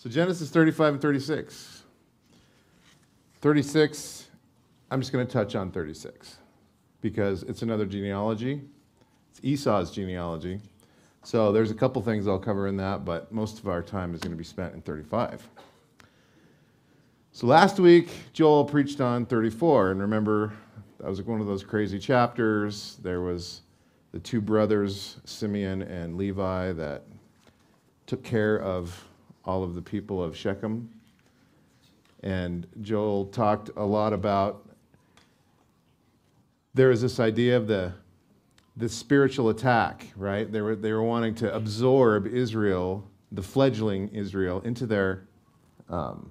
So Genesis 35 and 36. 36, I'm just going to touch on 36 because it's another genealogy. It's Esau's genealogy. So there's a couple things I'll cover in that, but most of our time is going to be spent in 35. So last week, Joel preached on 34, and remember, that was one of those crazy chapters. There was the two brothers, Simeon and Levi, that took care of all of the people of Shechem. And Joel talked a lot about there is this idea of the this spiritual attack, right? They were, they were wanting to absorb Israel, the fledgling Israel, into their, um,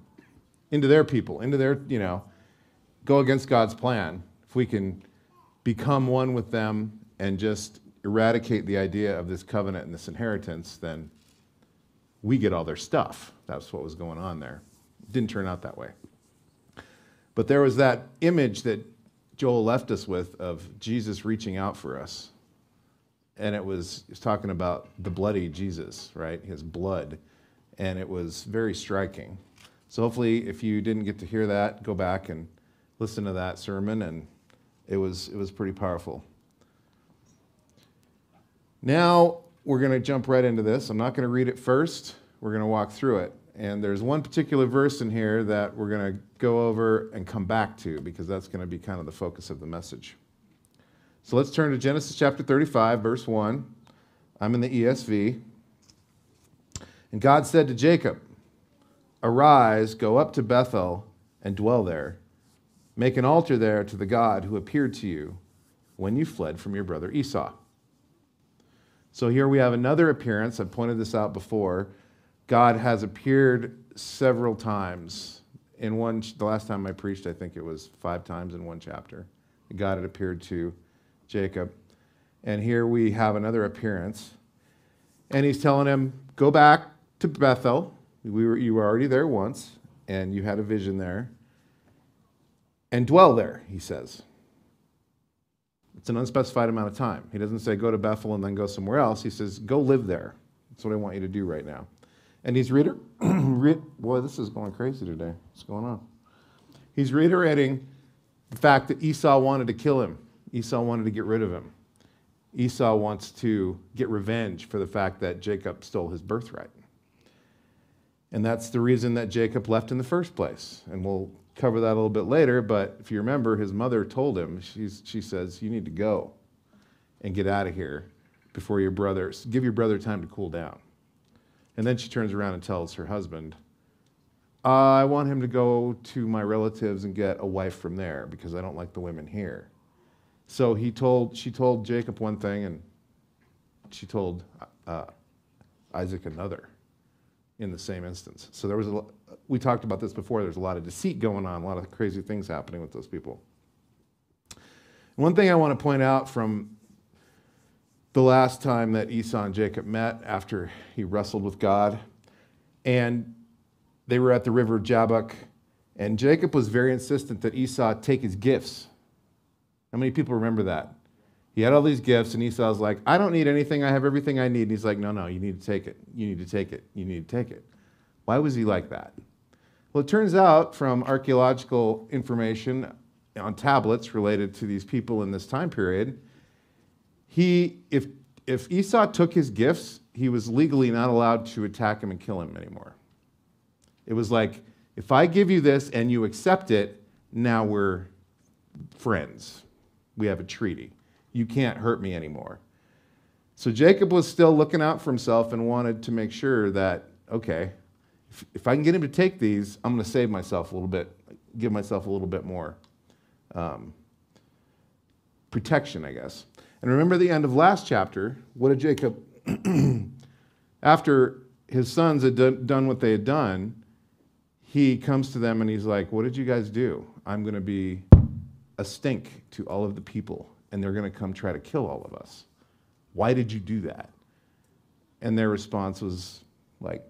into their people, into their, you know, go against God's plan. If we can become one with them and just eradicate the idea of this covenant and this inheritance, then we get all their stuff. That's what was going on there. Didn't turn out that way. But there was that image that Joel left us with of Jesus reaching out for us. And it was, was talking about the bloody Jesus, right? His blood. And it was very striking. So hopefully, if you didn't get to hear that, go back and listen to that sermon. And it was, it was pretty powerful. Now, we're going to jump right into this. I'm not going to read it first, we're going to walk through it. And there's one particular verse in here that we're going to go over and come back to because that's going to be kind of the focus of the message. So let's turn to Genesis chapter 35, verse 1. I'm in the ESV. And God said to Jacob, Arise, go up to Bethel and dwell there. Make an altar there to the God who appeared to you when you fled from your brother Esau. So here we have another appearance. I've pointed this out before. God has appeared several times. In one, the last time I preached, I think it was five times in one chapter. God had appeared to Jacob. And here we have another appearance. And he's telling him, Go back to Bethel. We were, you were already there once, and you had a vision there. And dwell there, he says. It's an unspecified amount of time. He doesn't say go to Bethel and then go somewhere else. He says go live there. That's what I want you to do right now. And he's reader, boy, this is going crazy today. What's going on? He's reiterating the fact that Esau wanted to kill him. Esau wanted to get rid of him. Esau wants to get revenge for the fact that Jacob stole his birthright. And that's the reason that Jacob left in the first place. And we'll cover that a little bit later, but if you remember, his mother told him, she's, she says, You need to go and get out of here before your brother, give your brother time to cool down. And then she turns around and tells her husband, I want him to go to my relatives and get a wife from there because I don't like the women here. So he told, she told Jacob one thing and she told uh, Isaac another in the same instance. So there was a, we talked about this before, there's a lot of deceit going on, a lot of crazy things happening with those people. One thing I want to point out from the last time that Esau and Jacob met after he wrestled with God, and they were at the river Jabbok, and Jacob was very insistent that Esau take his gifts. How many people remember that? He had all these gifts, and Esau's like, I don't need anything. I have everything I need. And he's like, No, no, you need to take it. You need to take it. You need to take it. Why was he like that? Well, it turns out from archaeological information on tablets related to these people in this time period, he, if, if Esau took his gifts, he was legally not allowed to attack him and kill him anymore. It was like, if I give you this and you accept it, now we're friends. We have a treaty. You can't hurt me anymore. So Jacob was still looking out for himself and wanted to make sure that, okay, if, if I can get him to take these, I'm going to save myself a little bit, give myself a little bit more um, protection, I guess. And remember the end of last chapter. What did Jacob, after his sons had done what they had done, he comes to them and he's like, What did you guys do? I'm going to be a stink to all of the people, and they're going to come try to kill all of us. Why did you do that? And their response was like,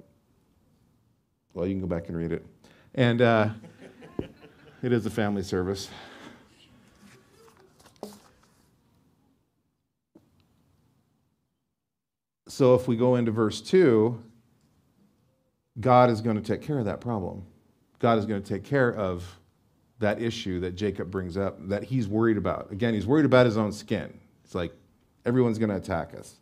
well, you can go back and read it. And uh, it is a family service. So if we go into verse 2, God is going to take care of that problem. God is going to take care of that issue that Jacob brings up that he's worried about. Again, he's worried about his own skin. It's like everyone's going to attack us.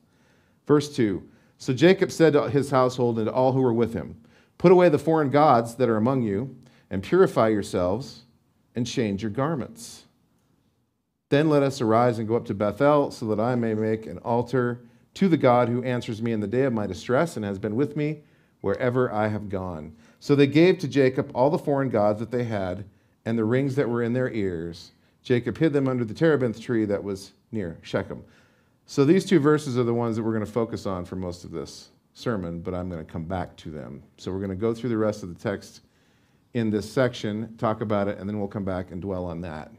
Verse 2 So Jacob said to his household and to all who were with him, Put away the foreign gods that are among you, and purify yourselves, and change your garments. Then let us arise and go up to Bethel, so that I may make an altar to the God who answers me in the day of my distress and has been with me wherever I have gone. So they gave to Jacob all the foreign gods that they had and the rings that were in their ears. Jacob hid them under the terebinth tree that was near Shechem. So these two verses are the ones that we're going to focus on for most of this sermon, but I'm going to come back to them. So we're going to go through the rest of the text in this section, talk about it, and then we'll come back and dwell on that.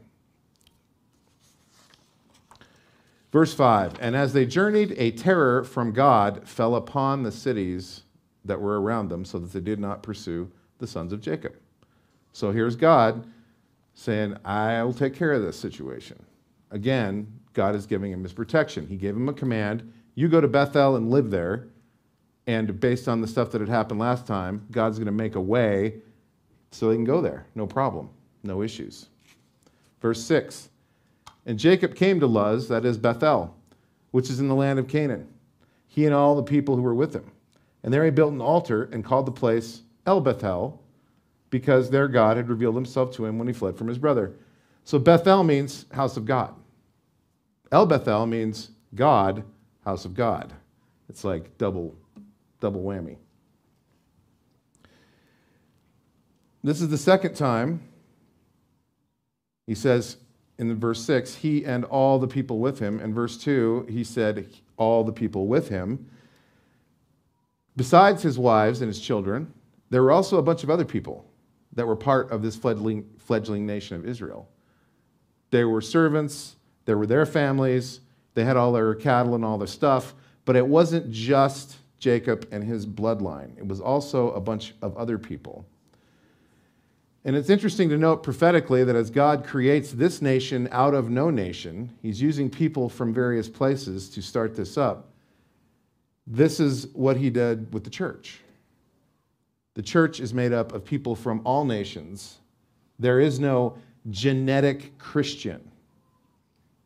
Verse 5 And as they journeyed, a terror from God fell upon the cities that were around them, so that they did not pursue the sons of Jacob. So here's God saying, I will take care of this situation. Again, God is giving him his protection. He gave him a command you go to Bethel and live there. And based on the stuff that had happened last time, God's going to make a way so they can go there. No problem, no issues. Verse 6 And Jacob came to Luz, that is Bethel, which is in the land of Canaan, he and all the people who were with him. And there he built an altar and called the place El Bethel, because their God had revealed himself to him when he fled from his brother. So Bethel means house of God. El Bethel means God, house of God. It's like double, double whammy. This is the second time he says in verse 6, he and all the people with him. In verse 2, he said, all the people with him. Besides his wives and his children, there were also a bunch of other people that were part of this fledgling, fledgling nation of Israel. They were servants, there were their families, they had all their cattle and all their stuff, but it wasn't just Jacob and his bloodline, it was also a bunch of other people. And it's interesting to note prophetically that as God creates this nation out of no nation, he's using people from various places to start this up. This is what he did with the church. The church is made up of people from all nations. There is no genetic Christian,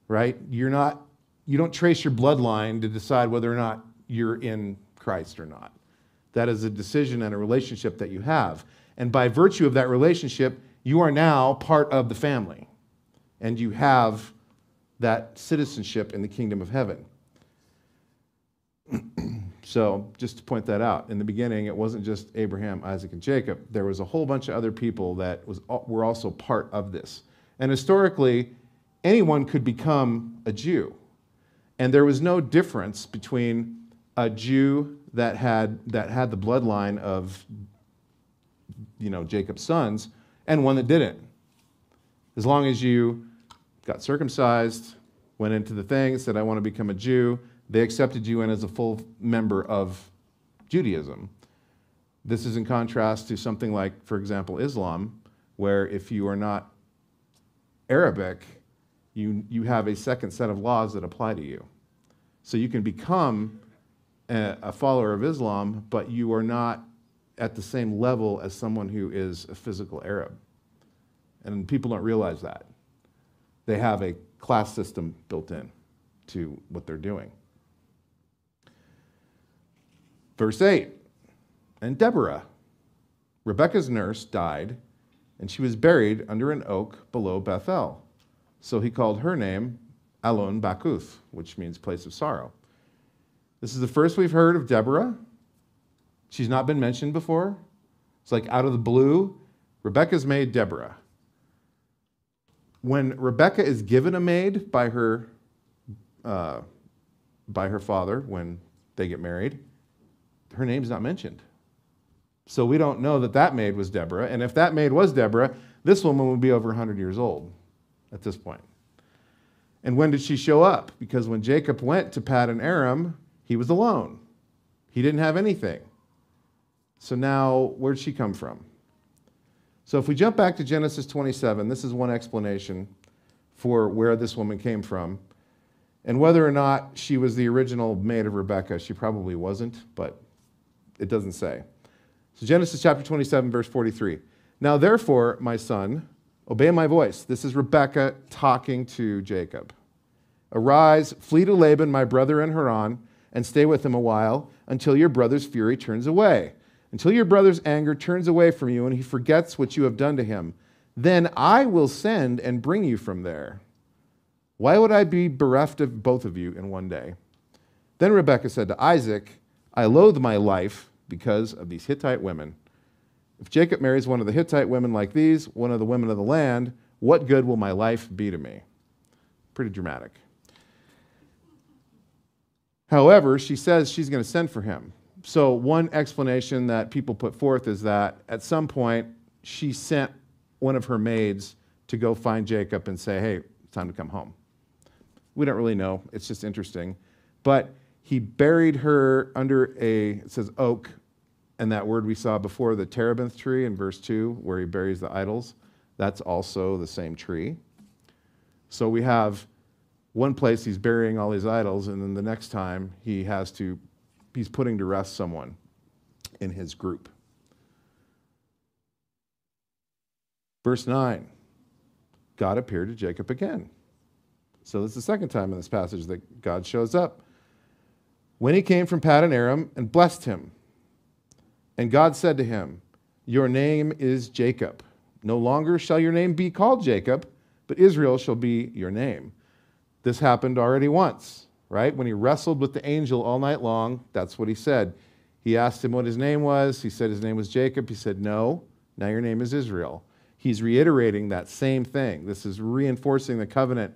right? You're not, you don't trace your bloodline to decide whether or not you're in Christ or not. That is a decision and a relationship that you have. And by virtue of that relationship, you are now part of the family. And you have that citizenship in the kingdom of heaven. So, just to point that out, in the beginning, it wasn't just Abraham, Isaac, and Jacob. There was a whole bunch of other people that was, were also part of this. And historically, anyone could become a Jew. And there was no difference between a Jew that had, that had the bloodline of you know, Jacob's sons and one that didn't. As long as you got circumcised, went into the thing, said, I want to become a Jew, they accepted you in as a full member of Judaism. This is in contrast to something like, for example, Islam, where if you are not Arabic, you, you have a second set of laws that apply to you. So you can become a, follower of Islam, but you are not at the same level as someone who is a physical Arab. And people don't realize that. They have a class system built in to what they're doing. Verse 8 And Deborah, Rebekah's nurse, died, and she was buried under an oak below Bethel. So he called her name Alon Bakuth, which means place of sorrow. This is the first we've heard of Deborah. She's not been mentioned before. It's like out of the blue, Rebecca's maid Deborah. When Rebecca is given a maid by her, uh, by her father when they get married, her name's not mentioned. So we don't know that that maid was Deborah. And if that maid was Deborah, this woman would be over 100 years old at this point. And when did she show up? Because when Jacob went to Paddan Aram, he was alone. He didn't have anything. So now, where'd she come from? So if we jump back to Genesis 27, this is one explanation for where this woman came from. And whether or not she was the original maid of Rebecca, she probably wasn't, but it doesn't say. So, Genesis chapter 27, verse 43. Now, therefore, my son, obey my voice. This is Rebecca talking to Jacob. Arise, flee to Laban, my brother in Haran, and stay with him a while until your brother's fury turns away, until your brother's anger turns away from you and he forgets what you have done to him. Then I will send and bring you from there. Why would I be bereft of both of you in one day? Then Rebekah said to Isaac, I loathe my life because of these Hittite women. If Jacob marries one of the Hittite women like these, one of the women of the land, what good will my life be to me? Pretty dramatic. However, she says she's going to send for him. So, one explanation that people put forth is that at some point she sent one of her maids to go find Jacob and say, hey, it's time to come home. We don't really know. It's just interesting. But he buried her under a, it says oak, and that word we saw before, the terebinth tree in verse 2, where he buries the idols, that's also the same tree. So we have one place he's burying all these idols, and then the next time he has to, he's putting to rest someone in his group. Verse 9 God appeared to Jacob again. So this is the second time in this passage that God shows up when he came from Paddan Aram and blessed him. And God said to him, Your name is Jacob. No longer shall your name be called Jacob, but Israel shall be your name. This happened already once, right? When he wrestled with the angel all night long, that's what he said. He asked him what his name was. He said his name was Jacob. He said, No, now your name is Israel. He's reiterating that same thing. This is reinforcing the covenant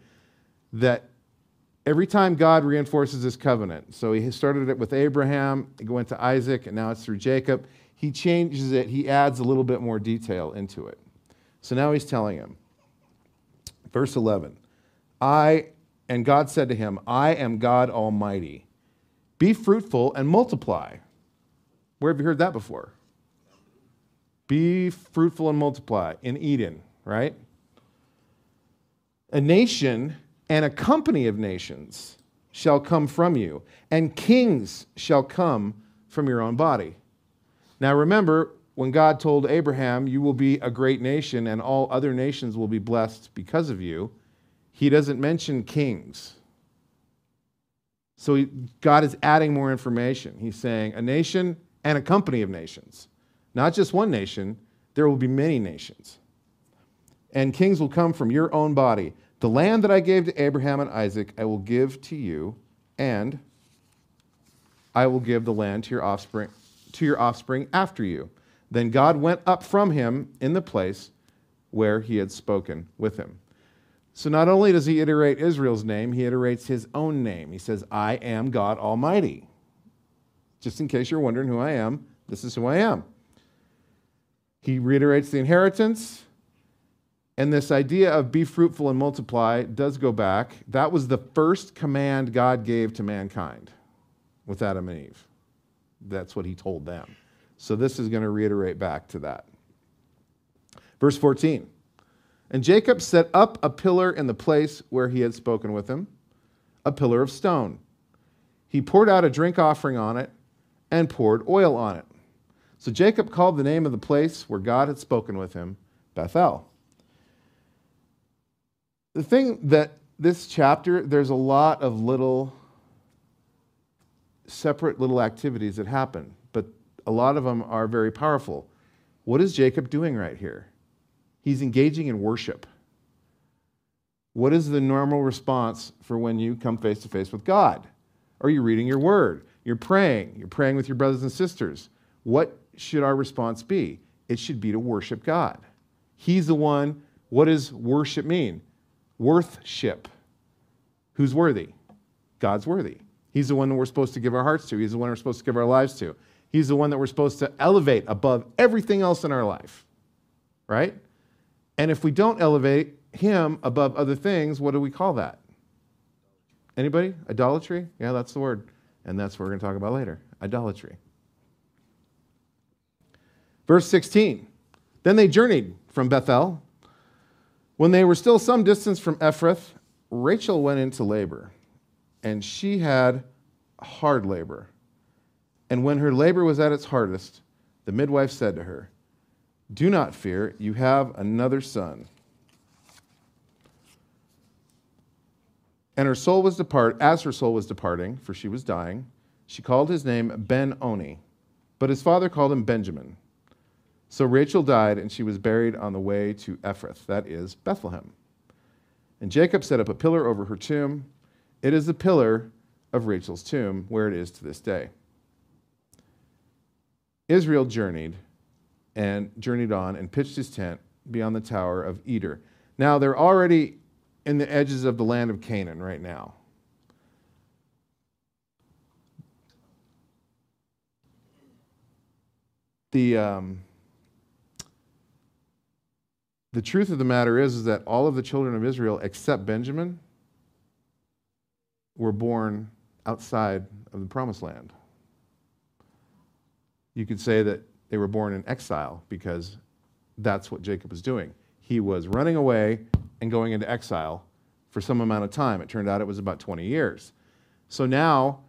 that every time God reinforces his covenant, so he started it with Abraham, he went to Isaac, and now it's through Jacob, he changes it, he adds a little bit more detail into it. So now he's telling him, verse 11, I, and God said to him, I am God Almighty. Be fruitful and multiply. Where have you heard that before? Be fruitful and multiply in Eden, right? A nation and a company of nations shall come from you, and kings shall come from your own body. Now remember, when God told Abraham, You will be a great nation, and all other nations will be blessed because of you, he doesn't mention kings. So he, God is adding more information. He's saying a nation and a company of nations. Not just one nation, there will be many nations. And kings will come from your own body. The land that I gave to Abraham and Isaac, I will give to you, and I will give the land to your offspring, to your offspring after you. Then God went up from him in the place where he had spoken with him. So not only does he iterate Israel's name, he iterates his own name. He says, I am God Almighty. Just in case you're wondering who I am, this is who I am. He reiterates the inheritance, and this idea of be fruitful and multiply does go back. That was the first command God gave to mankind with Adam and Eve. That's what he told them. So this is going to reiterate back to that. Verse 14 And Jacob set up a pillar in the place where he had spoken with him, a pillar of stone. He poured out a drink offering on it and poured oil on it. So Jacob called the name of the place where God had spoken with him Bethel the thing that this chapter, there's a lot of little separate little activities that happen, but a lot of them are very powerful. What is Jacob doing right here? He's engaging in worship. What is the normal response for when you come face to face with God? Are you reading your word? You're praying. You're praying with your brothers and sisters. What should our response be? It should be to worship God. He's the one. What does worship mean? worthship. Who's worthy? God's worthy. He's the one that we're supposed to give our hearts to. He's the one we're supposed to give our lives to. He's the one that we're supposed to elevate above everything else in our life. Right? And if we don't elevate him above other things, what do we call that? Anybody? Idolatry? Yeah, that's the word. And that's what we're going to talk about later. Idolatry. Verse 16. Then they journeyed from Bethel when they were still some distance from Ephrath, Rachel went into labor, and she had hard labor. And when her labor was at its hardest, The midwife said to her, Do not fear, you have another son. And her soul was depart as her soul was departing, for she was dying, she called his name Ben Oni, but his father called him Benjamin. So Rachel died, and she was buried on the way to Ephrath, that is, Bethlehem. And Jacob set up a pillar over her tomb. It is the pillar of Rachel's tomb, where it is to this day. Israel journeyed and journeyed on and pitched his tent beyond the tower of Eder. Now they're already in the edges of the land of Canaan right now. The, um, the truth of the matter is, is that all of the children of Israel, except Benjamin, were born outside of the promised land. You could say that they were born in exile because that's what Jacob was doing. He was running away and going into exile for some amount of time. It turned out it was about 20 years. So now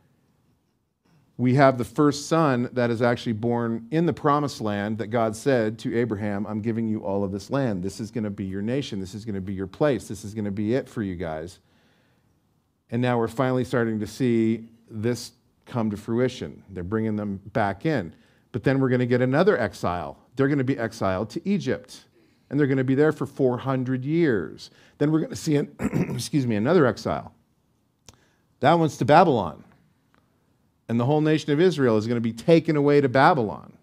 we have the first son that is actually born in the promised land that God said to Abraham, I'm giving you all of this land. This is going to be your nation. This is going to be your place. This is going to be it for you guys. And now we're finally starting to see this come to fruition. They're bringing them back in. But then we're going to get another exile. They're going to be exiled to Egypt and they're going to be there for 400 years. Then we're going to see, an, excuse me, another exile. That one's to Babylon. And the whole nation of Israel is going to be taken away to Babylon.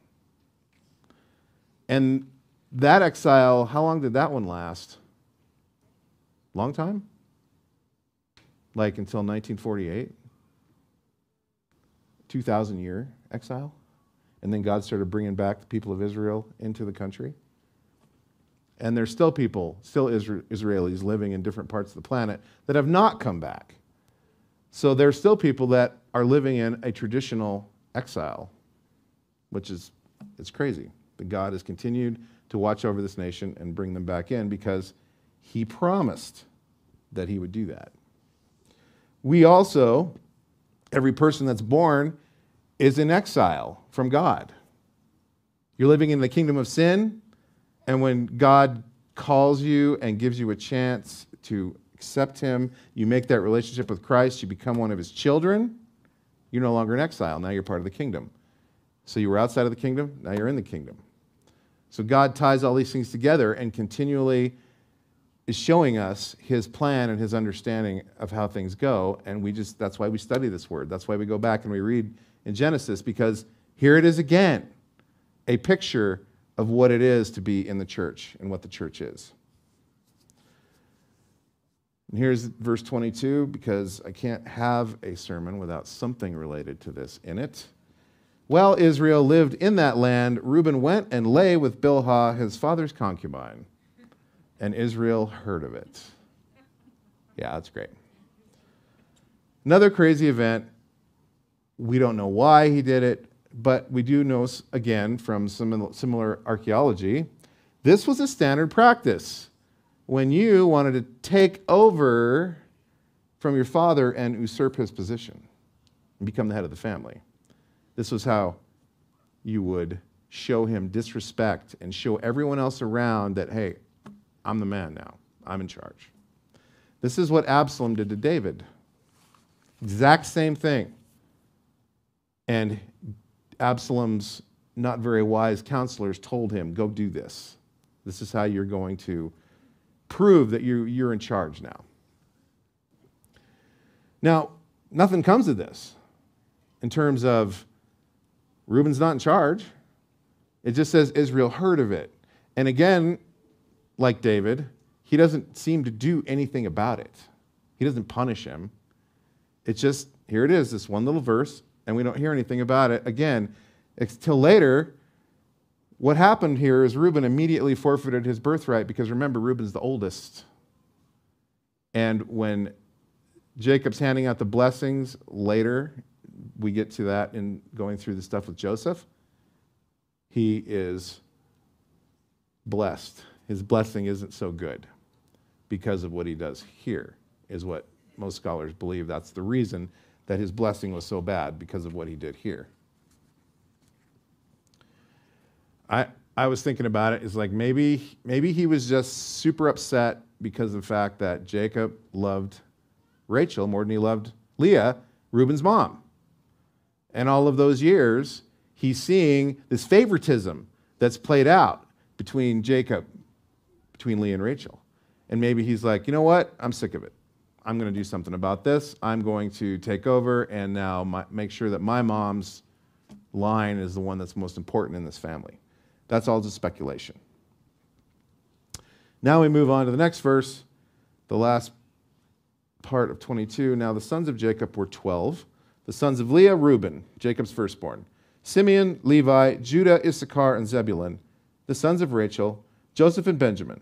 And that exile, how long did that one last? Long time? Like until 1948? 2,000 year exile? And then God started bringing back the people of Israel into the country? And there's still people, still Israelis living in different parts of the planet that have not come back. So there's still people that are living in a traditional exile, which is it's crazy. But God has continued to watch over this nation and bring them back in because he promised that he would do that. We also, every person that's born is in exile from God. You're living in the kingdom of sin, and when God calls you and gives you a chance to accept Him, you make that relationship with Christ, you become one of His children, you're no longer in exile. Now you're part of the kingdom. So you were outside of the kingdom, now you're in the kingdom. So God ties all these things together and continually is showing us his plan and his understanding of how things go and we just that's why we study this word that's why we go back and we read in genesis because here it is again a picture of what it is to be in the church and what the church is. And here's verse 22 because I can't have a sermon without something related to this in it. While Israel lived in that land, Reuben went and lay with Bilhah, his father's concubine, and Israel heard of it. Yeah, that's great. Another crazy event. We don't know why he did it. But we do know, again, from some similar archaeology, this was a standard practice. When you wanted to take over from your father and usurp his position and become the head of the family, this was how you would show him disrespect and show everyone else around that, hey, I'm the man now, I'm in charge. This is what Absalom did to David. Exact same thing. And Absalom's not very wise counselors told him, Go do this. This is how you're going to prove that you, you're in charge now. Now, nothing comes of this in terms of Reuben's not in charge. It just says Israel heard of it. And again, like David, he doesn't seem to do anything about it. He doesn't punish him. It's just, here it is, this one little verse and we don't hear anything about it again until later. What happened here is Reuben immediately forfeited his birthright because remember, Reuben's the oldest. And when Jacob's handing out the blessings later, we get to that in going through the stuff with Joseph. He is blessed. His blessing isn't so good because of what he does here, is what most scholars believe. That's the reason that his blessing was so bad because of what he did here. I, I was thinking about it. It's like maybe, maybe he was just super upset because of the fact that Jacob loved Rachel more than he loved Leah, Reuben's mom. And all of those years, he's seeing this favoritism that's played out between Jacob, between Leah and Rachel. And maybe he's like, you know what? I'm sick of it. I'm going to do something about this. I'm going to take over and now my, make sure that my mom's line is the one that's most important in this family. That's all just speculation. Now we move on to the next verse, the last part of 22. Now the sons of Jacob were 12. The sons of Leah, Reuben, Jacob's firstborn. Simeon, Levi, Judah, Issachar, and Zebulun. The sons of Rachel, Joseph and Benjamin.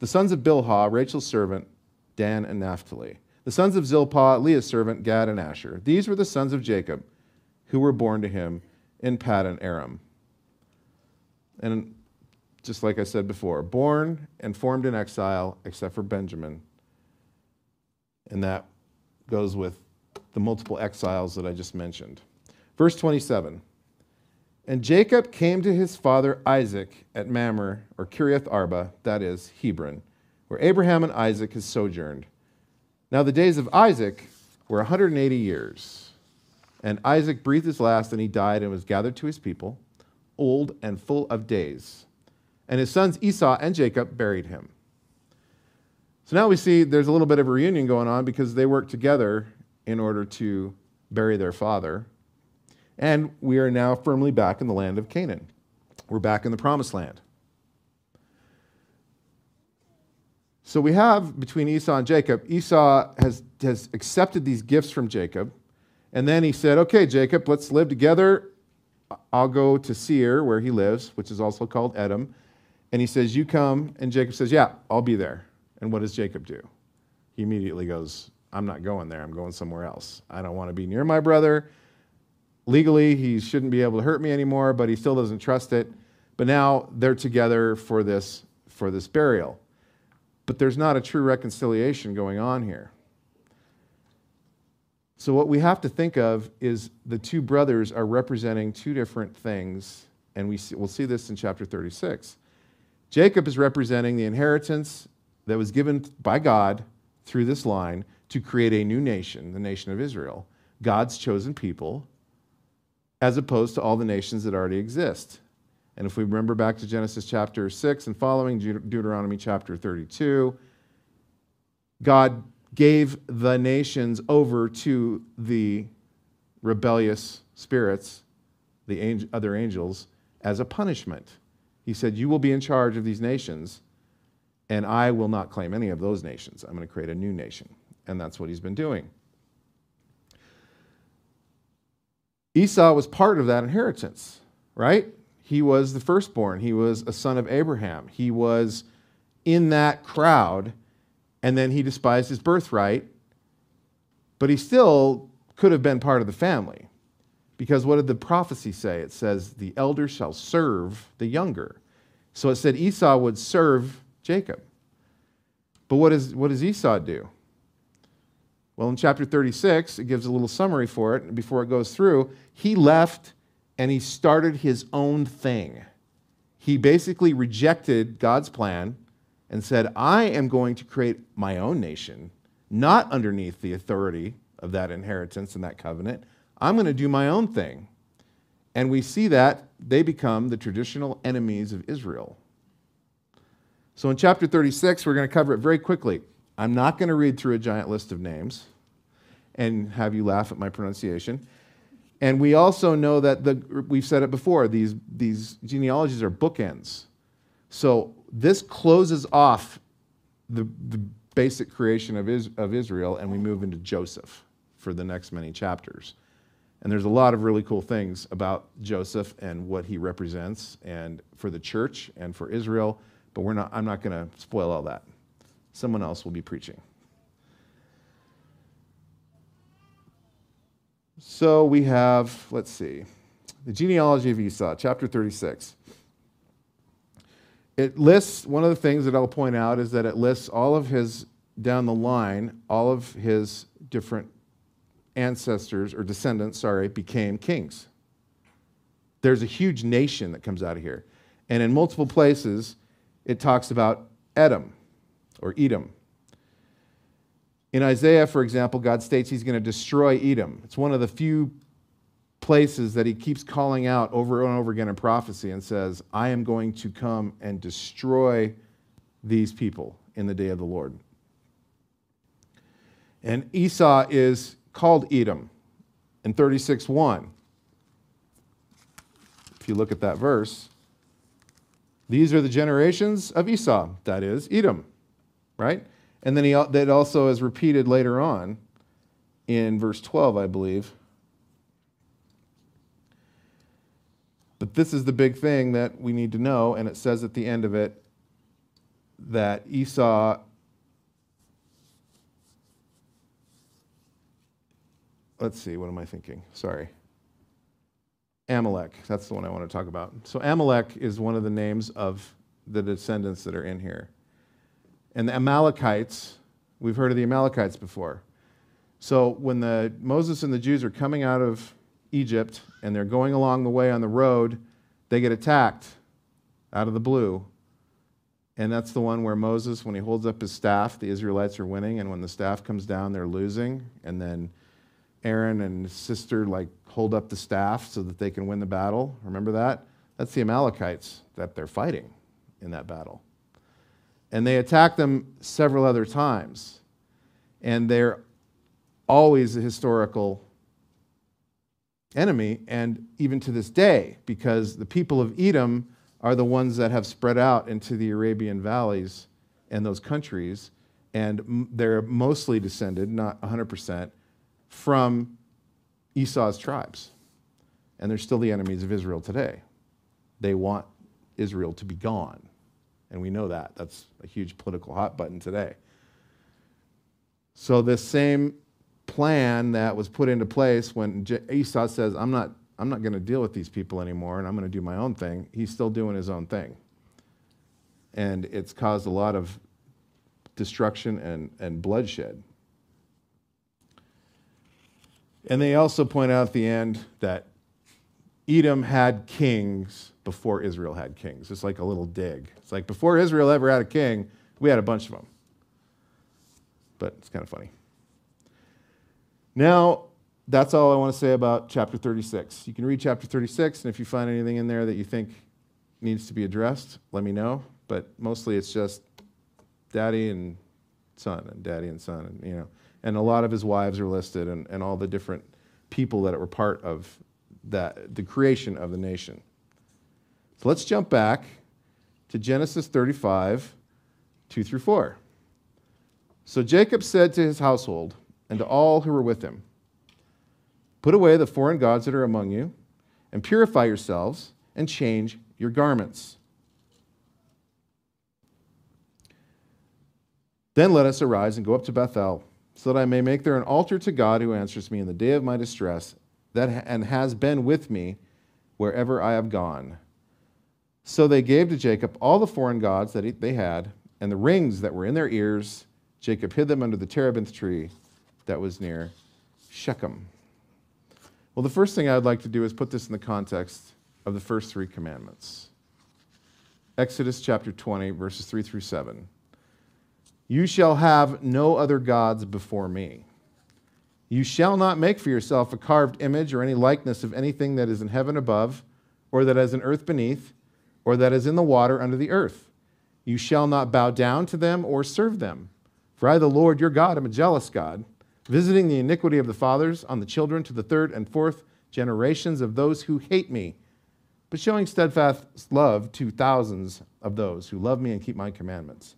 The sons of Bilhah, Rachel's servant, Dan and Naphtali. The sons of Zilpah, Leah's servant, Gad and Asher. These were the sons of Jacob who were born to him in Paddan Aram. And just like I said before, born and formed in exile, except for Benjamin. And that goes with the multiple exiles that I just mentioned. Verse 27 And Jacob came to his father Isaac at Mamre, or Kiriath Arba, that is, Hebron, where Abraham and Isaac had sojourned. Now the days of Isaac were 180 years. And Isaac breathed his last, and he died and was gathered to his people, old and full of days. And his sons Esau and Jacob buried him. So now we see there's a little bit of a reunion going on because they worked together in order to bury their father. And we are now firmly back in the land of Canaan. We're back in the promised land. So we have between Esau and Jacob, Esau has, has accepted these gifts from Jacob. And then he said, Okay, Jacob, let's live together. I'll go to Seir, where he lives, which is also called Edom. And he says, You come. And Jacob says, Yeah, I'll be there. And what does Jacob do? He immediately goes, I'm not going there. I'm going somewhere else. I don't want to be near my brother. Legally, he shouldn't be able to hurt me anymore, but he still doesn't trust it. But now they're together for this, for this burial. But there's not a true reconciliation going on here. So, what we have to think of is the two brothers are representing two different things, and we see, we'll see this in chapter 36. Jacob is representing the inheritance that was given by God through this line to create a new nation, the nation of Israel, God's chosen people, as opposed to all the nations that already exist. And if we remember back to Genesis chapter 6 and following, Deuteronomy chapter 32, God gave the nations over to the rebellious spirits, the other angels, as a punishment. He said, You will be in charge of these nations, and I will not claim any of those nations. I'm going to create a new nation. And that's what he's been doing. Esau was part of that inheritance, right? He was the firstborn. He was a son of Abraham. He was in that crowd, and then he despised his birthright, but he still could have been part of the family. Because what did the prophecy say? It says, The elder shall serve the younger. So it said Esau would serve Jacob. But what, is, what does Esau do? Well, in chapter 36, it gives a little summary for it before it goes through. He left and he started his own thing. He basically rejected God's plan and said, I am going to create my own nation, not underneath the authority of that inheritance and that covenant. I'm going to do my own thing. And we see that they become the traditional enemies of Israel. So in chapter 36, we're going to cover it very quickly. I'm not going to read through a giant list of names and have you laugh at my pronunciation. And we also know that the, we've said it before, these, these genealogies are bookends. So this closes off the, the basic creation of, Is, of Israel, and we move into Joseph for the next many chapters. And there's a lot of really cool things about Joseph and what he represents, and for the church and for Israel. But we're not, I'm not going to spoil all that. Someone else will be preaching. So we have, let's see, the genealogy of Esau, chapter 36. It lists, one of the things that I'll point out is that it lists all of his, down the line, all of his different ancestors or descendants, sorry, became kings. There's a huge nation that comes out of here. And in multiple places, it talks about Edom or Edom. In Isaiah, for example, God states he's going to destroy Edom. It's one of the few places that he keeps calling out over and over again in prophecy and says, I am going to come and destroy these people in the day of the Lord. And Esau is called Edom in 36 1. If you look at that verse, these are the generations of Esau, that is, Edom, right? And then he, that also is repeated later on in verse 12, I believe. But this is the big thing that we need to know, and it says at the end of it that Esau let's see, what am I thinking? Sorry. Amalek, that's the one I want to talk about. So, Amalek is one of the names of the descendants that are in here. And the Amalekites, we've heard of the Amalekites before. So, when the, Moses and the Jews are coming out of Egypt and they're going along the way on the road, they get attacked out of the blue. And that's the one where Moses, when he holds up his staff, the Israelites are winning, and when the staff comes down, they're losing. And then Aaron and his sister like hold up the staff so that they can win the battle. Remember that? That's the Amalekites that they're fighting in that battle. And they attack them several other times. And they're always a historical enemy, and even to this day, because the people of Edom are the ones that have spread out into the Arabian valleys and those countries, and they're mostly descended, not 100%, from Esau's tribes. And they're still the enemies of Israel today. They want Israel to be gone. And we know that. That's a huge political hot button today. So, this same plan that was put into place when Esau says, I'm not, I'm not going to deal with these people anymore and I'm going to do my own thing, he's still doing his own thing. And it's caused a lot of destruction and, and bloodshed. And they also point out at the end that Edom had kings before Israel had kings. It's like a little dig. It's like before Israel ever had a king, we had a bunch of them. But it's kind of funny. Now, that's all I want to say about chapter 36. You can read chapter 36, and if you find anything in there that you think needs to be addressed, let me know. But mostly it's just daddy and son, and daddy and son, and you know and a lot of his wives are listed and, and all the different people that were part of that, the creation of the nation. So let's jump back to Genesis 35, 2 through 4. So Jacob said to his household and to all who were with him, Put away the foreign gods that are among you, and purify yourselves, and change your garments. Then let us arise and go up to Bethel so that I may make there an altar to God who answers me in the day of my distress, that and has been with me wherever I have gone. So they gave to Jacob all the foreign gods that they had, and the rings that were in their ears. Jacob hid them under the terebinth tree that was near Shechem. Well, the first thing I would like to do is put this in the context of the first three commandments. Exodus chapter 20, verses 3 through 7. You shall have no other gods before me. You shall not make for yourself a carved image or any likeness of anything that is in heaven above, or that is in earth beneath, or that is in the water under the earth. You shall not bow down to them or serve them. For I, the Lord your God, am a jealous God, visiting the iniquity of the fathers on the children to the third and fourth generations of those who hate me, but showing steadfast love to thousands of those who love me and keep my commandments.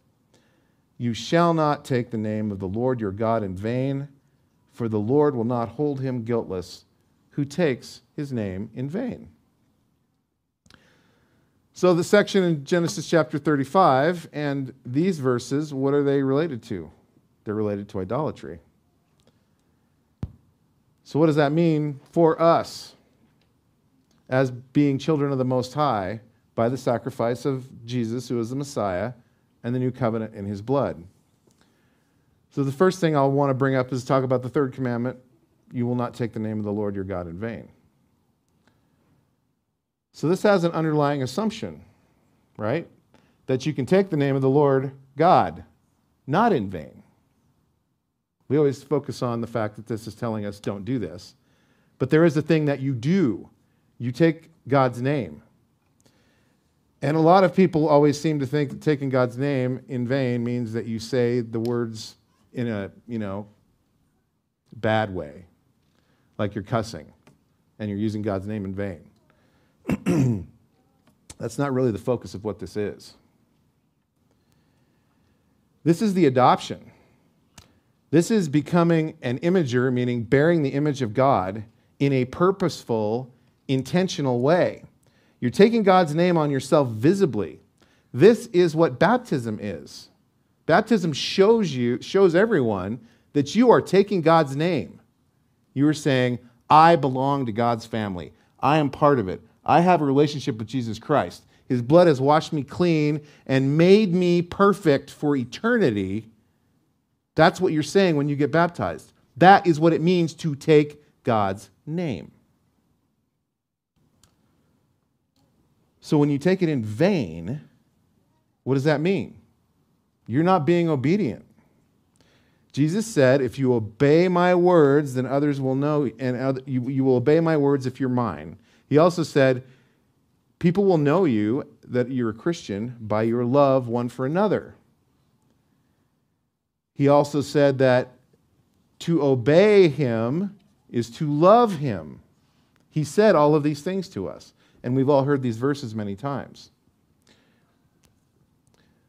You shall not take the name of the Lord your God in vain, for the Lord will not hold him guiltless who takes his name in vain. So, the section in Genesis chapter 35 and these verses, what are they related to? They're related to idolatry. So, what does that mean for us as being children of the Most High by the sacrifice of Jesus, who is the Messiah? and the new covenant in his blood. So, the first thing I'll want to bring up is talk about the third commandment you will not take the name of the Lord your God in vain. So, this has an underlying assumption right? That you can take the name of the Lord God, not in vain. We always focus on the fact that this is telling us don't do this. But there is a thing that you do. You take God's name. And a lot of people always seem to think that taking God's name in vain means that you say the words in a, you know, bad way, like you're cussing and you're using God's name in vain. That's not really the focus of what this is. This is the adoption. This is becoming an imager, meaning bearing the image of God in a purposeful, intentional way. You're taking God's name on yourself visibly. This is what baptism is. Baptism shows you, shows everyone that you are taking God's name. You are saying, I belong to God's family. I am part of it. I have a relationship with Jesus Christ. His blood has washed me clean and made me perfect for eternity. That's what you're saying when you get baptized. That is what it means to take God's name. So when you take it in vain, what does that mean? You're not being obedient. Jesus said, If you obey my words, then others will know, and you, you will obey my words if you're mine. He also said, People will know you that you're a Christian by your love one for another. He also said that to obey him is to love him. He said all of these things to us. And we've all heard these verses many times.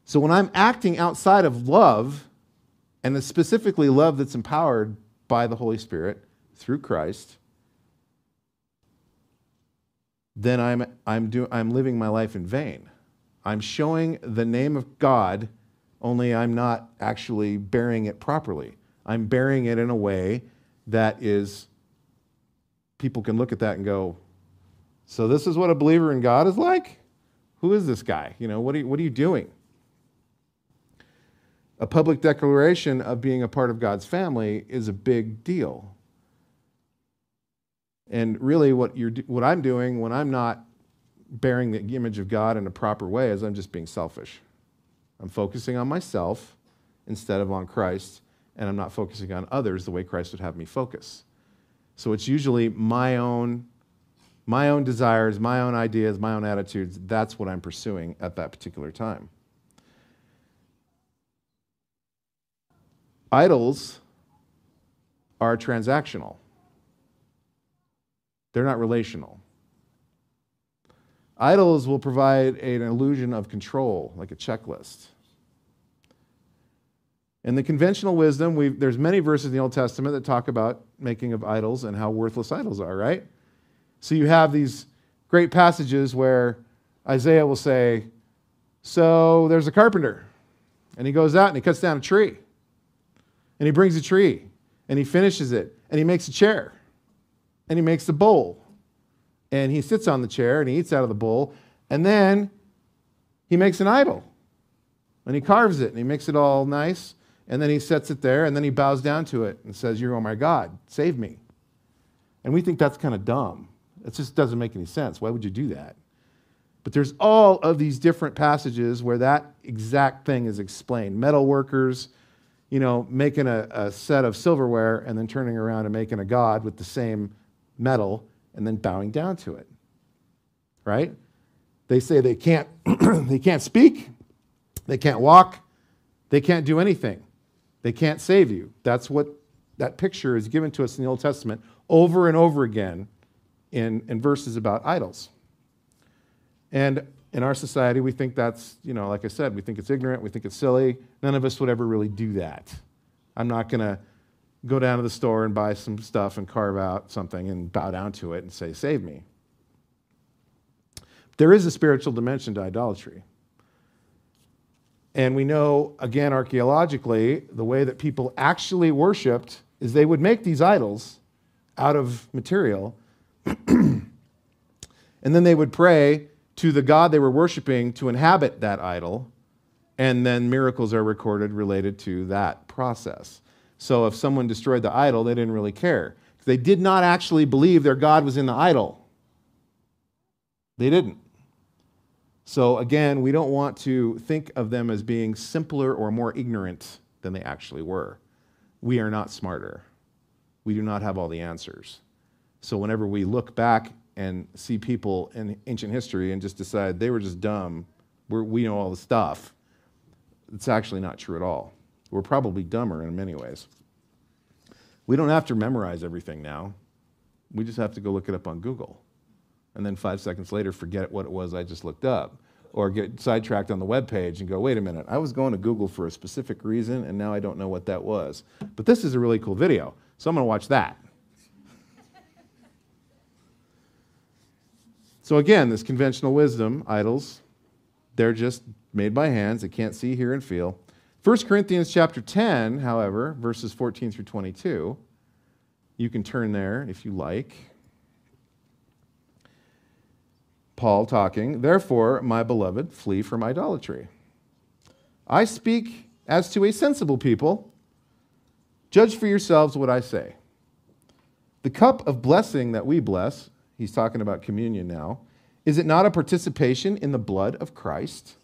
So when I'm acting outside of love, and specifically love that's empowered by the Holy Spirit through Christ, then I'm, I'm, do, I'm living my life in vain. I'm showing the name of God, only I'm not actually bearing it properly. I'm bearing it in a way that is, people can look at that and go, so this is what a believer in God is like? Who is this guy? You know, what are you, what are you doing? A public declaration of being a part of God's family is a big deal. And really, what, you're, what I'm doing when I'm not bearing the image of God in a proper way is I'm just being selfish. I'm focusing on myself instead of on Christ, and I'm not focusing on others the way Christ would have me focus. So it's usually my own my own desires, my own ideas, my own attitudes, that's what I'm pursuing at that particular time. Idols are transactional, they're not relational. Idols will provide an illusion of control, like a checklist. In the conventional wisdom, there's many verses in the Old Testament that talk about making of idols and how worthless idols are, right? So you have these great passages where Isaiah will say, So there's a carpenter, and he goes out and he cuts down a tree, and he brings a tree, and he finishes it, and he makes a chair, and he makes a bowl, and he sits on the chair and he eats out of the bowl, and then he makes an idol, and he carves it, and he makes it all nice, and then he sets it there, and then he bows down to it and says, You're, oh my God, save me. And we think that's kind of dumb. It just doesn't make any sense. Why would you do that? But there's all of these different passages where that exact thing is explained. Metal workers, you know, making a, a set of silverware and then turning around and making a god with the same metal and then bowing down to it. Right? They say they can't they can't speak, they can't walk, they can't do anything. They can't save you. That's what that picture is given to us in the Old Testament over and over again in, in verses about idols. And in our society, we think that's, you know, like I said, we think it's ignorant, we think it's silly. None of us would ever really do that. I'm not going to go down to the store and buy some stuff and carve out something and bow down to it and say, Save me. There is a spiritual dimension to idolatry. And we know, again, archaeologically, the way that people actually worshiped is they would make these idols out of material and then they would pray to the God they were worshiping to inhabit that idol, and then miracles are recorded related to that process. So if someone destroyed the idol, they didn't really care. They did not actually believe their God was in the idol. They didn't. So, again, we don't want to think of them as being simpler or more ignorant than they actually were. We are not smarter. We do not have all the answers. So, whenever we look back and see people in ancient history and just decide they were just dumb, we're, we know all the stuff, it's actually not true at all. We're probably dumber in many ways. We don't have to memorize everything now. We just have to go look it up on Google. And then five seconds later, forget what it was I just looked up. Or get sidetracked on the web page and go, wait a minute, I was going to Google for a specific reason and now I don't know what that was. But this is a really cool video, so I'm going to watch that. So, again, this conventional wisdom, idols, they're just made by hands. They can't see, hear, and feel. 1 Corinthians chapter 10, however, verses 14 through 22, you can turn there if you like. Paul talking, Therefore, my beloved, flee from idolatry. I speak as to a sensible people. Judge for yourselves what I say. The cup of blessing that we bless, he's talking about communion now, is it not a participation in the blood of Christ?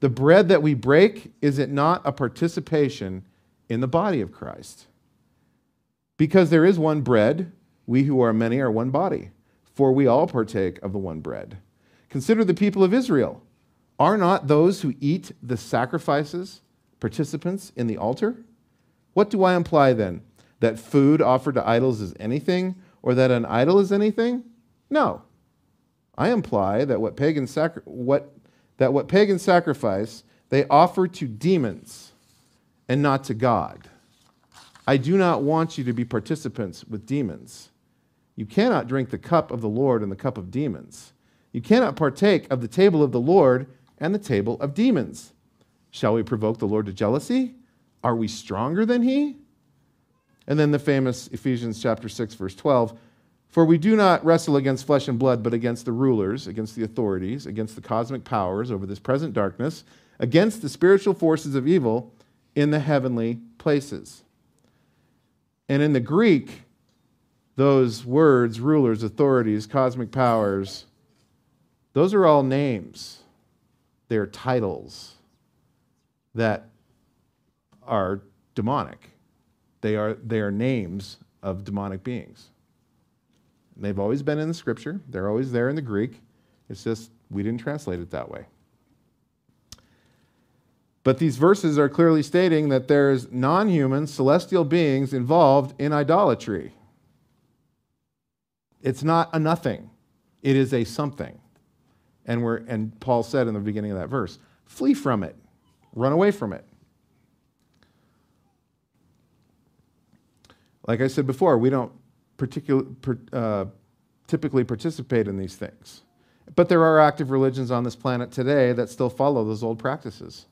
The bread that we break, is it not a participation in the body of Christ? Because there is one bread, we who are many are one body, for we all partake of the one bread. Consider the people of Israel. Are not those who eat the sacrifices participants in the altar? What do I imply then? That food offered to idols is anything, or that an idol is anything? No. I imply that what pagan sacri- what that what pagans sacrifice, they offer to demons and not to God. I do not want you to be participants with demons. You cannot drink the cup of the Lord and the cup of demons. You cannot partake of the table of the Lord and the table of demons. Shall we provoke the Lord to jealousy? Are we stronger than he? And then the famous Ephesians chapter 6 verse 12, for we do not wrestle against flesh and blood, but against the rulers, against the authorities, against the cosmic powers over this present darkness, against the spiritual forces of evil in the heavenly places. And in the Greek, those words, rulers, authorities, cosmic powers, those are all names. They're titles that are demonic. They are, they are names of demonic beings. They've always been in the scripture, they're always there in the Greek. It's just we didn't translate it that way. But these verses are clearly stating that there's non human celestial beings involved in idolatry. It's not a nothing, it is a something. And, we're, and Paul said in the beginning of that verse flee from it, run away from it. Like I said before, we don't particular, uh, typically participate in these things. But there are active religions on this planet today that still follow those old practices.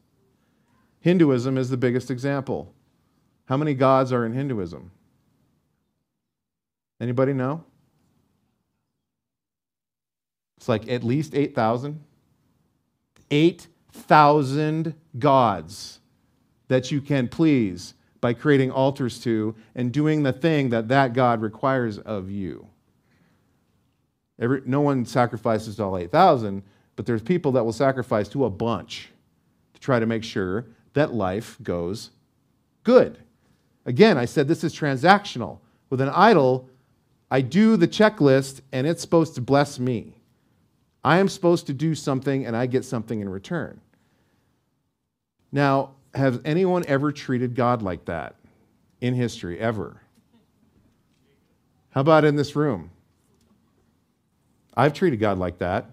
Hinduism is the biggest example. How many gods are in Hinduism? Anybody know? It's like at least 8,000. 8,000 gods that you can please by creating altars to and doing the thing that that God requires of you. Every, no one sacrifices all 8,000, but there's people that will sacrifice to a bunch to try to make sure that life goes good. Again, I said this is transactional. With an idol, I do the checklist and it's supposed to bless me. I am supposed to do something and I get something in return. Now, has anyone ever treated God like that in history, ever? How about in this room? I've treated God like that.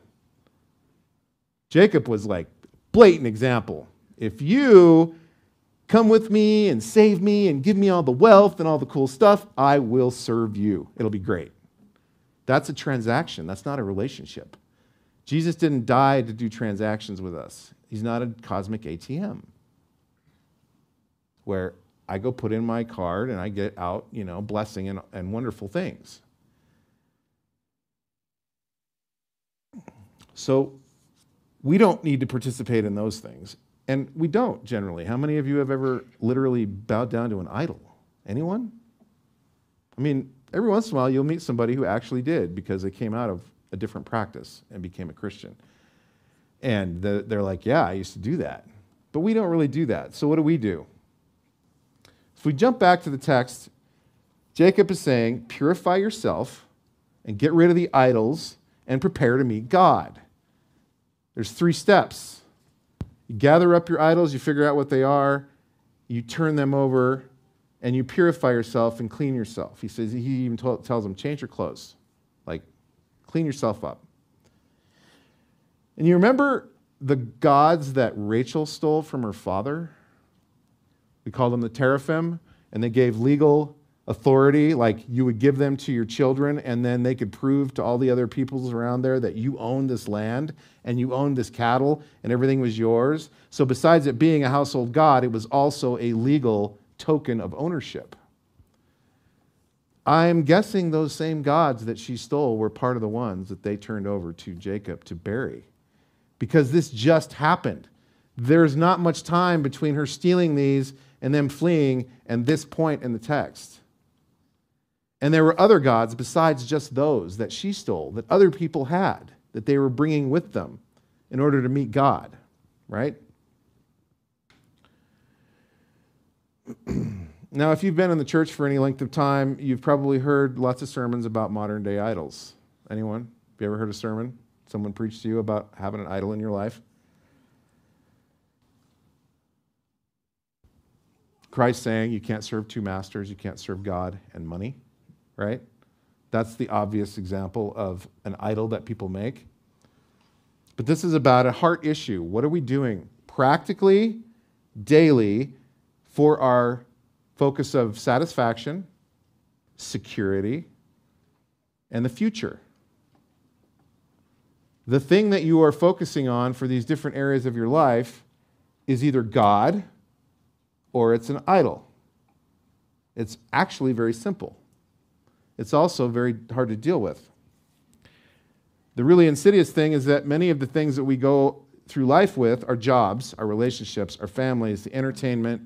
Jacob was like, blatant example. If you come with me and save me and give me all the wealth and all the cool stuff, I will serve you. It'll be great. That's a transaction, that's not a relationship. Jesus didn't die to do transactions with us, He's not a cosmic ATM where I go put in my card and I get out, you know, blessing and, and wonderful things. So we don't need to participate in those things. And we don't generally. How many of you have ever literally bowed down to an idol? Anyone? I mean, every once in a while you'll meet somebody who actually did because they came out of a different practice and became a Christian. And the, they're like, Yeah, I used to do that. But we don't really do that. So what do we do? If we jump back to the text, Jacob is saying, Purify yourself and get rid of the idols and prepare to meet God. There's three steps. You gather up your idols, you figure out what they are, you turn them over, and you purify yourself and clean yourself. He says, he even tells them, change your clothes. Like, clean yourself up. And you remember the gods that Rachel stole from her father? We call them the teraphim, and they gave legal authority, like you would give them to your children, and then they could prove to all the other peoples around there that you owned this land and you owned this cattle and everything was yours. So, besides it being a household god, it was also a legal token of ownership. I'm guessing those same gods that she stole were part of the ones that they turned over to Jacob to bury. Because this just happened. There's not much time between her stealing these and them fleeing and this point in the text. And there were other gods besides just those that she stole, that other people had, that they were bringing with them in order to meet God, right? now, if you've been in the church for any length of time, you've probably heard lots of sermons about modern day idols. Anyone? Have you ever heard a sermon? Someone preached to you about having an idol in your life? Christ saying you can't serve two masters, you can't serve God and money right? That's the obvious example of an idol that people make. But this is about a heart issue. What are we doing practically, daily, for our focus of satisfaction, security, and the future? The thing that you are focusing on for these different areas of your life is either God or it's an idol. It's actually very simple it's also very hard to deal with. The really insidious thing is that many of the things that we go through life with our jobs, our relationships, our families, the entertainment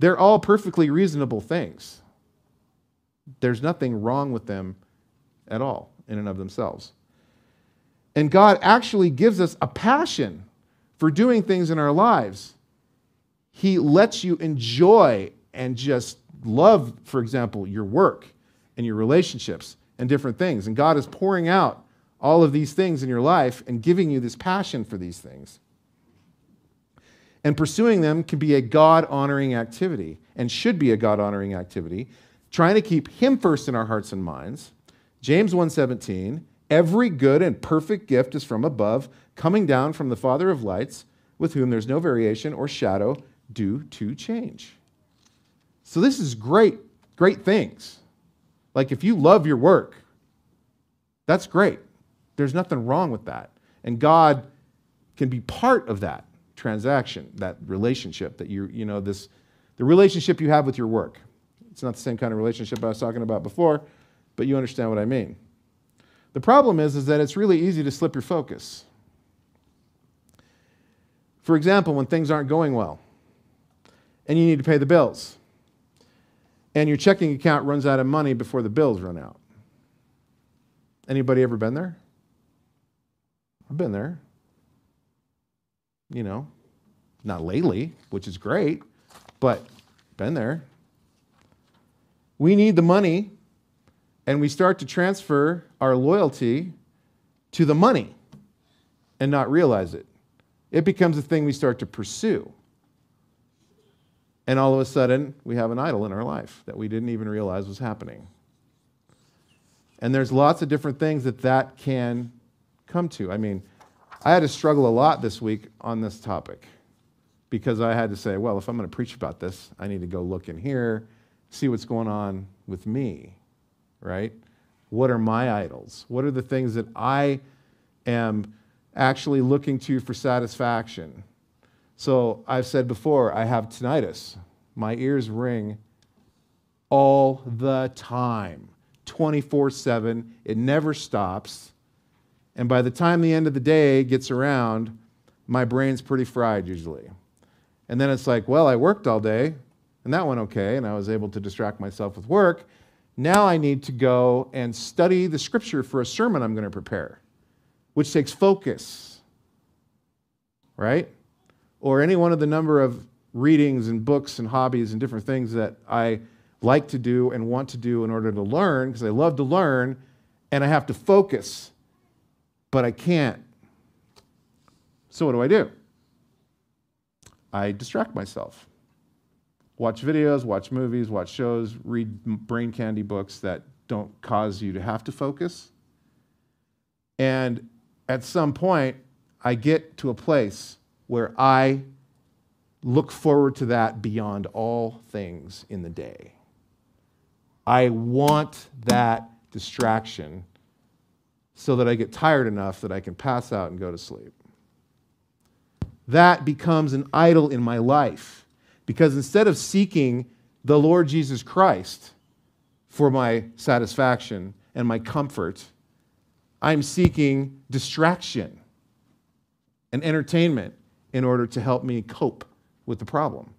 they're all perfectly reasonable things. There's nothing wrong with them at all in and of themselves. And God actually gives us a passion for doing things in our lives. He lets you enjoy and just love, for example, your work and your relationships and different things. And God is pouring out all of these things in your life and giving you this passion for these things. And pursuing them can be a God honoring activity and should be a God honoring activity, trying to keep him first in our hearts and minds. James 1:17, every good and perfect gift is from above, coming down from the Father of lights, with whom there's no variation or shadow due to change. So this is great, great things. Like if you love your work, that's great. There's nothing wrong with that. And God can be part of that transaction, that relationship that you you know this the relationship you have with your work. It's not the same kind of relationship I was talking about before, but you understand what I mean. The problem is is that it's really easy to slip your focus. For example, when things aren't going well and you need to pay the bills and your checking account runs out of money before the bills run out. Anybody ever been there? I've been there. You know, not lately, which is great, but been there. We need the money, and we start to transfer our loyalty to the money and not realize it. It becomes a thing we start to pursue. And all of a sudden, we have an idol in our life that we didn't even realize was happening. And there's lots of different things that that can come to. I mean, I had to struggle a lot this week on this topic because I had to say, well, if I'm going to preach about this, I need to go look in here, see what's going on with me, right? What are my idols? What are the things that I am actually looking to for satisfaction? So I've said before, I have tinnitus. My ears ring all the time, 24 7. It never stops. And by the time the end of the day gets around, my brain's pretty fried usually. And then it's like, well, I worked all day, and that went okay, and I was able to distract myself with work. Now I need to go and study the scripture for a sermon I'm going to prepare, which takes focus right? Or any one of the number of readings and books and hobbies and different things that I like to do and want to do in order to learn, because I love to learn and I have to focus, but I can't. So, what do I do? I distract myself. Watch videos, watch movies, watch shows, read brain candy books that don't cause you to have to focus. And at some point, I get to a place where I look forward to that beyond all things in the day. I want that distraction so that I get tired enough that I can pass out and go to sleep. That becomes an idol in my life because instead of seeking the Lord Jesus Christ for my satisfaction and my comfort, I'm seeking distraction and entertainment in order to help me cope with the problem.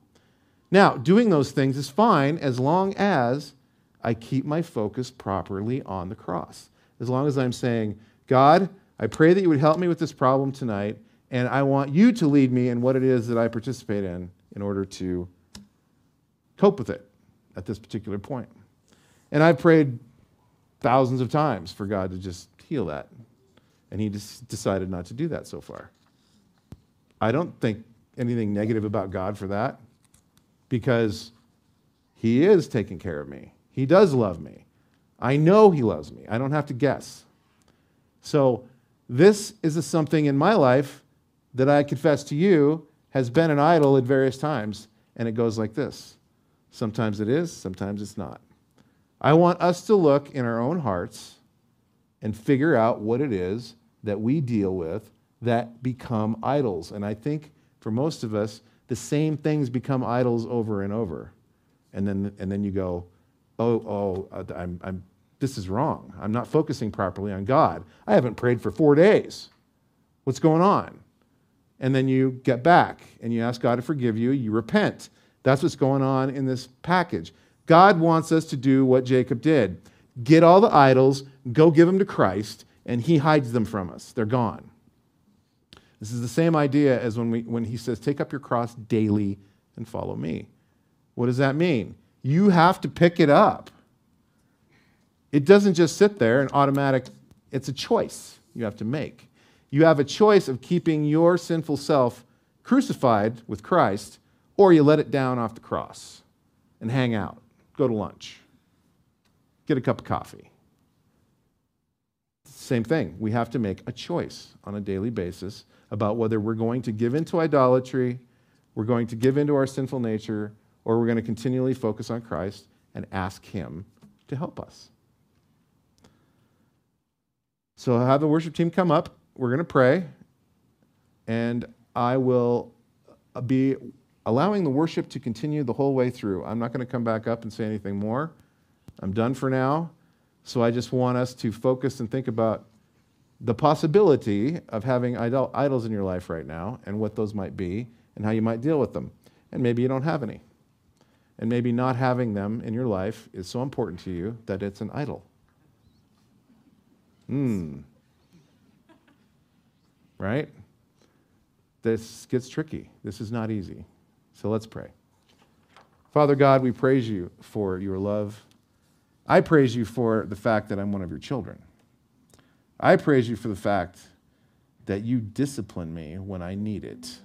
Now, doing those things is fine as long as I keep my focus properly on the cross. As long as I'm saying, God, I pray that you would help me with this problem tonight, and I want you to lead me in what it is that I participate in in order to cope with it at this particular point. And I've prayed thousands of times for God to just heal that. And he just decided not to do that so far. I don't think anything negative about God for that because he is taking care of me. He does love me. I know He loves me. I don't have to guess. So, this is something in my life that I confess to you has been an idol at various times, and it goes like this. Sometimes it is, sometimes it's not. I want us to look in our own hearts and figure out what it is that we deal with that become idols. And I think for most of us, the same things become idols over and over. And then, and then you go, oh, oh, I'm, I'm, this is wrong. I'm not focusing properly on God. I haven't prayed for four days. What's going on? And then you get back and you ask God to forgive you. You repent. That's what's going on in this package. God wants us to do what Jacob did get all the idols, go give them to Christ, and he hides them from us. They're gone. This is the same idea as when, we, when he says, Take up your cross daily and follow me. What does that mean? You have to pick it up. It doesn't just sit there and automatic, it's a choice you have to make. You have a choice of keeping your sinful self crucified with Christ, or you let it down off the cross and hang out, go to lunch, get a cup of coffee. Same thing. We have to make a choice on a daily basis about whether we're going to give into idolatry, we're going to give into our sinful nature, or we're going to continually focus on Christ and ask Him to help us. So I'll have the worship team come up. We're going to pray, and I will uh, be allowing the worship to continue the whole way through. I'm not going to come back up and say anything more. I'm done for now. So I just want us to focus and think about the possibility of having idol- idols in your life right now and what those might be and how you might deal with them. And maybe you don't have any. And maybe not having them in your life is so important to you that it's an idol. Hmm. Right? This gets tricky. This is not easy. So let's pray. Father God, we praise you for your love. I praise you for the fact that I'm one of your children. I praise you for the fact that you discipline me when I need it.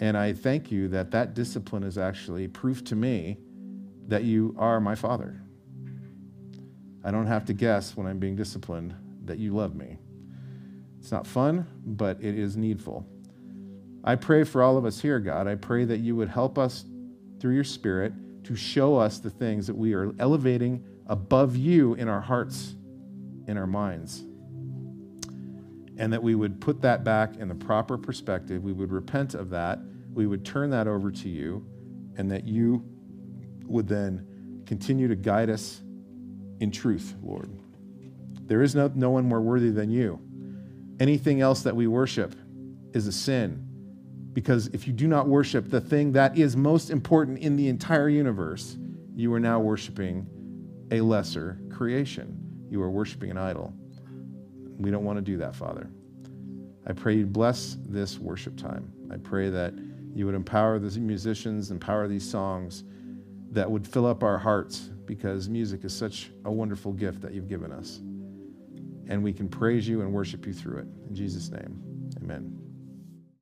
And I thank you that that discipline is actually proof to me that you are my Father. I don't have to guess when I'm being disciplined that you love me. It's not fun, but it is needful. I pray for all of us here, God. I pray that you would help us through your Spirit to show us the things that we are elevating above you in our hearts, in our minds and that we would put that back in the proper perspective. We would repent of that. We would turn that over to you, and that you would then continue to guide us in truth, Lord. There is no, no one more worthy than you. Anything else that we worship is a sin. Because if you do not worship the thing that is most important in the entire universe, you are now worshiping a lesser creation. You are worshiping an idol. We don't want to do that, Father. I pray you bless this worship time. I pray that you would empower the musicians, empower these songs that would fill up our hearts because music is such a wonderful gift that you've given us. And we can praise you and worship you through it. In Jesus' name, amen.